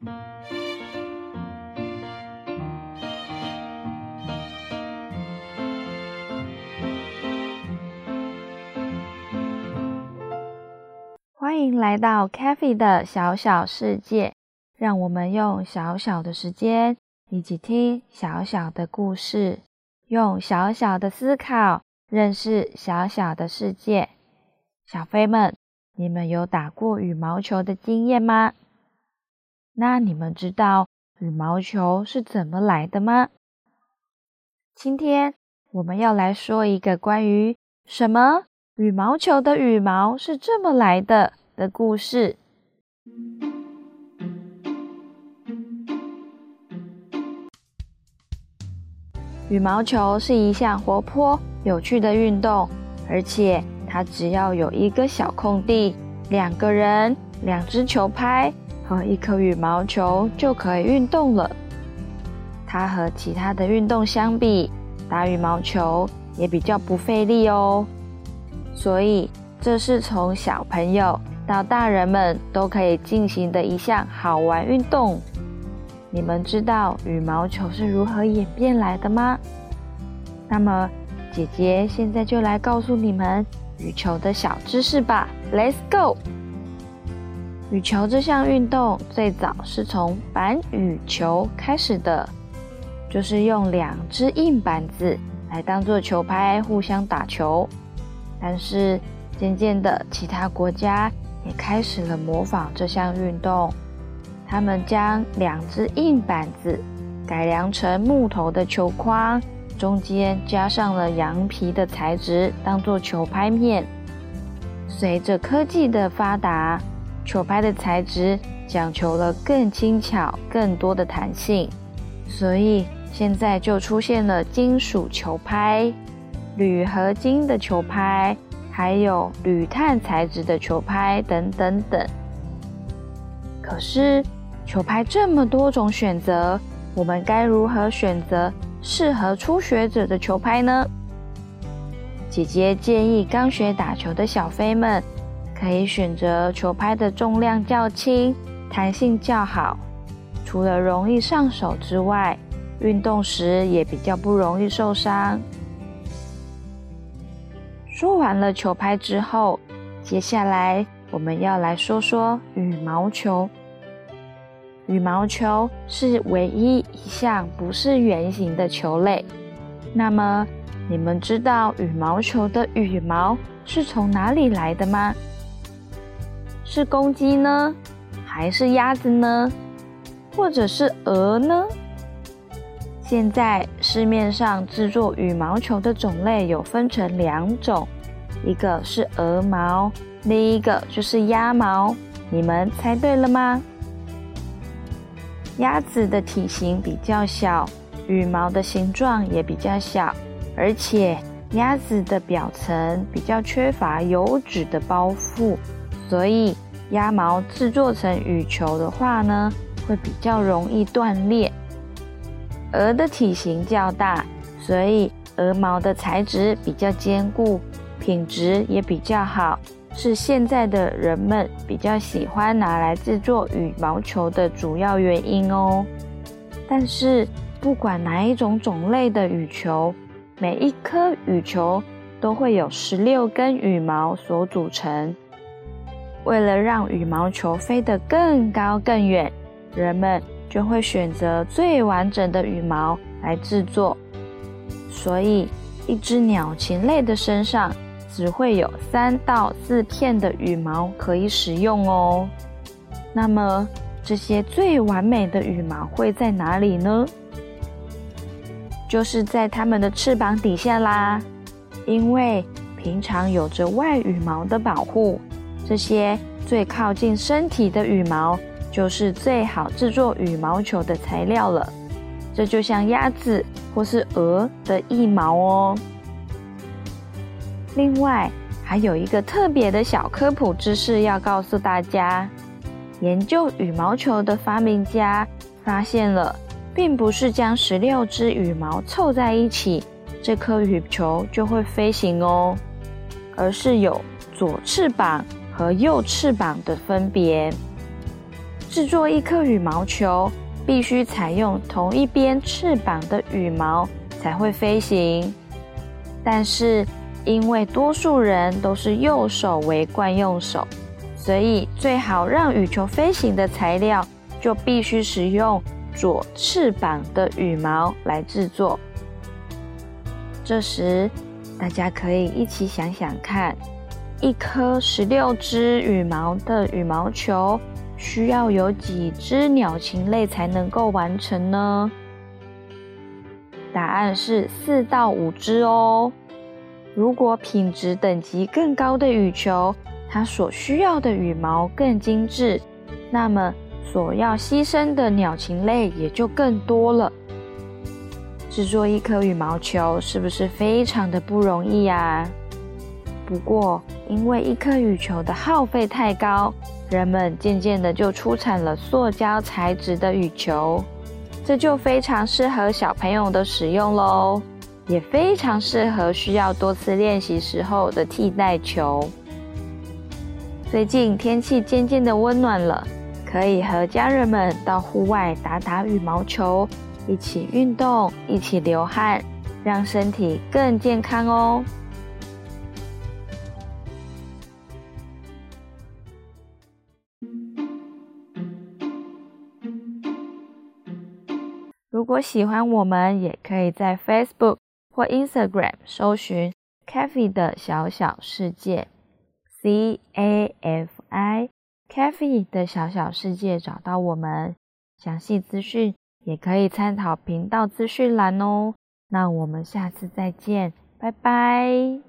欢迎来到 c a f e 的小小世界，让我们用小小的时间，一起听小小的故事，用小小的思考认识小小的世界。小飞们，你们有打过羽毛球的经验吗？那你们知道羽毛球是怎么来的吗？今天我们要来说一个关于什么羽毛球的羽毛是这么来的。的故事。羽毛球是一项活泼有趣的运动，而且它只要有一个小空地，两个人、两只球拍和一颗羽毛球就可以运动了。它和其他的运动相比，打羽毛球也比较不费力哦。所以这是从小朋友。到大人们都可以进行的一项好玩运动。你们知道羽毛球是如何演变来的吗？那么，姐姐现在就来告诉你们羽球的小知识吧。Let's go！羽球这项运动最早是从板羽球开始的，就是用两只硬板子来当做球拍互相打球。但是渐渐的，其他国家也开始了模仿这项运动。他们将两只硬板子改良成木头的球框，中间加上了羊皮的材质，当做球拍面。随着科技的发达，球拍的材质讲求了更轻巧、更多的弹性，所以现在就出现了金属球拍、铝合金的球拍。还有铝碳材质的球拍等等等。可是球拍这么多种选择，我们该如何选择适合初学者的球拍呢？姐姐建议刚学打球的小飞们可以选择球拍的重量较轻、弹性较好，除了容易上手之外，运动时也比较不容易受伤。说完了球拍之后，接下来我们要来说说羽毛球。羽毛球是唯一一项不是圆形的球类。那么，你们知道羽毛球的羽毛是从哪里来的吗？是公鸡呢，还是鸭子呢，或者是鹅呢？现在市面上制作羽毛球的种类有分成两种，一个是鹅毛，另一个就是鸭毛。你们猜对了吗？鸭子的体型比较小，羽毛的形状也比较小，而且鸭子的表层比较缺乏油脂的包覆，所以鸭毛制作成羽球的话呢，会比较容易断裂。鹅的体型较大，所以鹅毛的材质比较坚固，品质也比较好，是现在的人们比较喜欢拿来制作羽毛球的主要原因哦。但是，不管哪一种种类的羽球，每一颗羽球都会有十六根羽毛所组成。为了让羽毛球飞得更高更远，人们。就会选择最完整的羽毛来制作，所以一只鸟禽类的身上只会有三到四片的羽毛可以使用哦。那么这些最完美的羽毛会在哪里呢？就是在它们的翅膀底下啦，因为平常有着外羽毛的保护，这些最靠近身体的羽毛。就是最好制作羽毛球的材料了。这就像鸭子或是鹅的翼毛哦。另外，还有一个特别的小科普知识要告诉大家：研究羽毛球的发明家发现了，并不是将十六只羽毛凑在一起，这颗羽球就会飞行哦，而是有左翅膀和右翅膀的分别。制作一颗羽毛球，必须采用同一边翅膀的羽毛才会飞行。但是，因为多数人都是右手为惯用手，所以最好让羽球飞行的材料就必须使用左翅膀的羽毛来制作。这时，大家可以一起想想看，一颗十六只羽毛的羽毛球需要有几只鸟禽类才能够完成呢？答案是四到五只哦。如果品质等级更高的羽球，它所需要的羽毛更精致，那么所要牺牲的鸟禽类也就更多了。制作一颗羽毛球是不是非常的不容易呀？不过，因为一颗羽球的耗费太高，人们渐渐的就出产了塑胶材质的羽球，这就非常适合小朋友的使用喽。也非常适合需要多次练习时候的替代球。最近天气渐渐的温暖了，可以和家人们到户外打打羽毛球，一起运动，一起流汗，让身体更健康哦。如果喜欢我们，也可以在 Facebook。或 Instagram 搜寻 Cafe 的小小世界，C A F I Cafe 的小小世界找到我们，详细资讯也可以参考频道资讯栏哦。那我们下次再见，拜拜。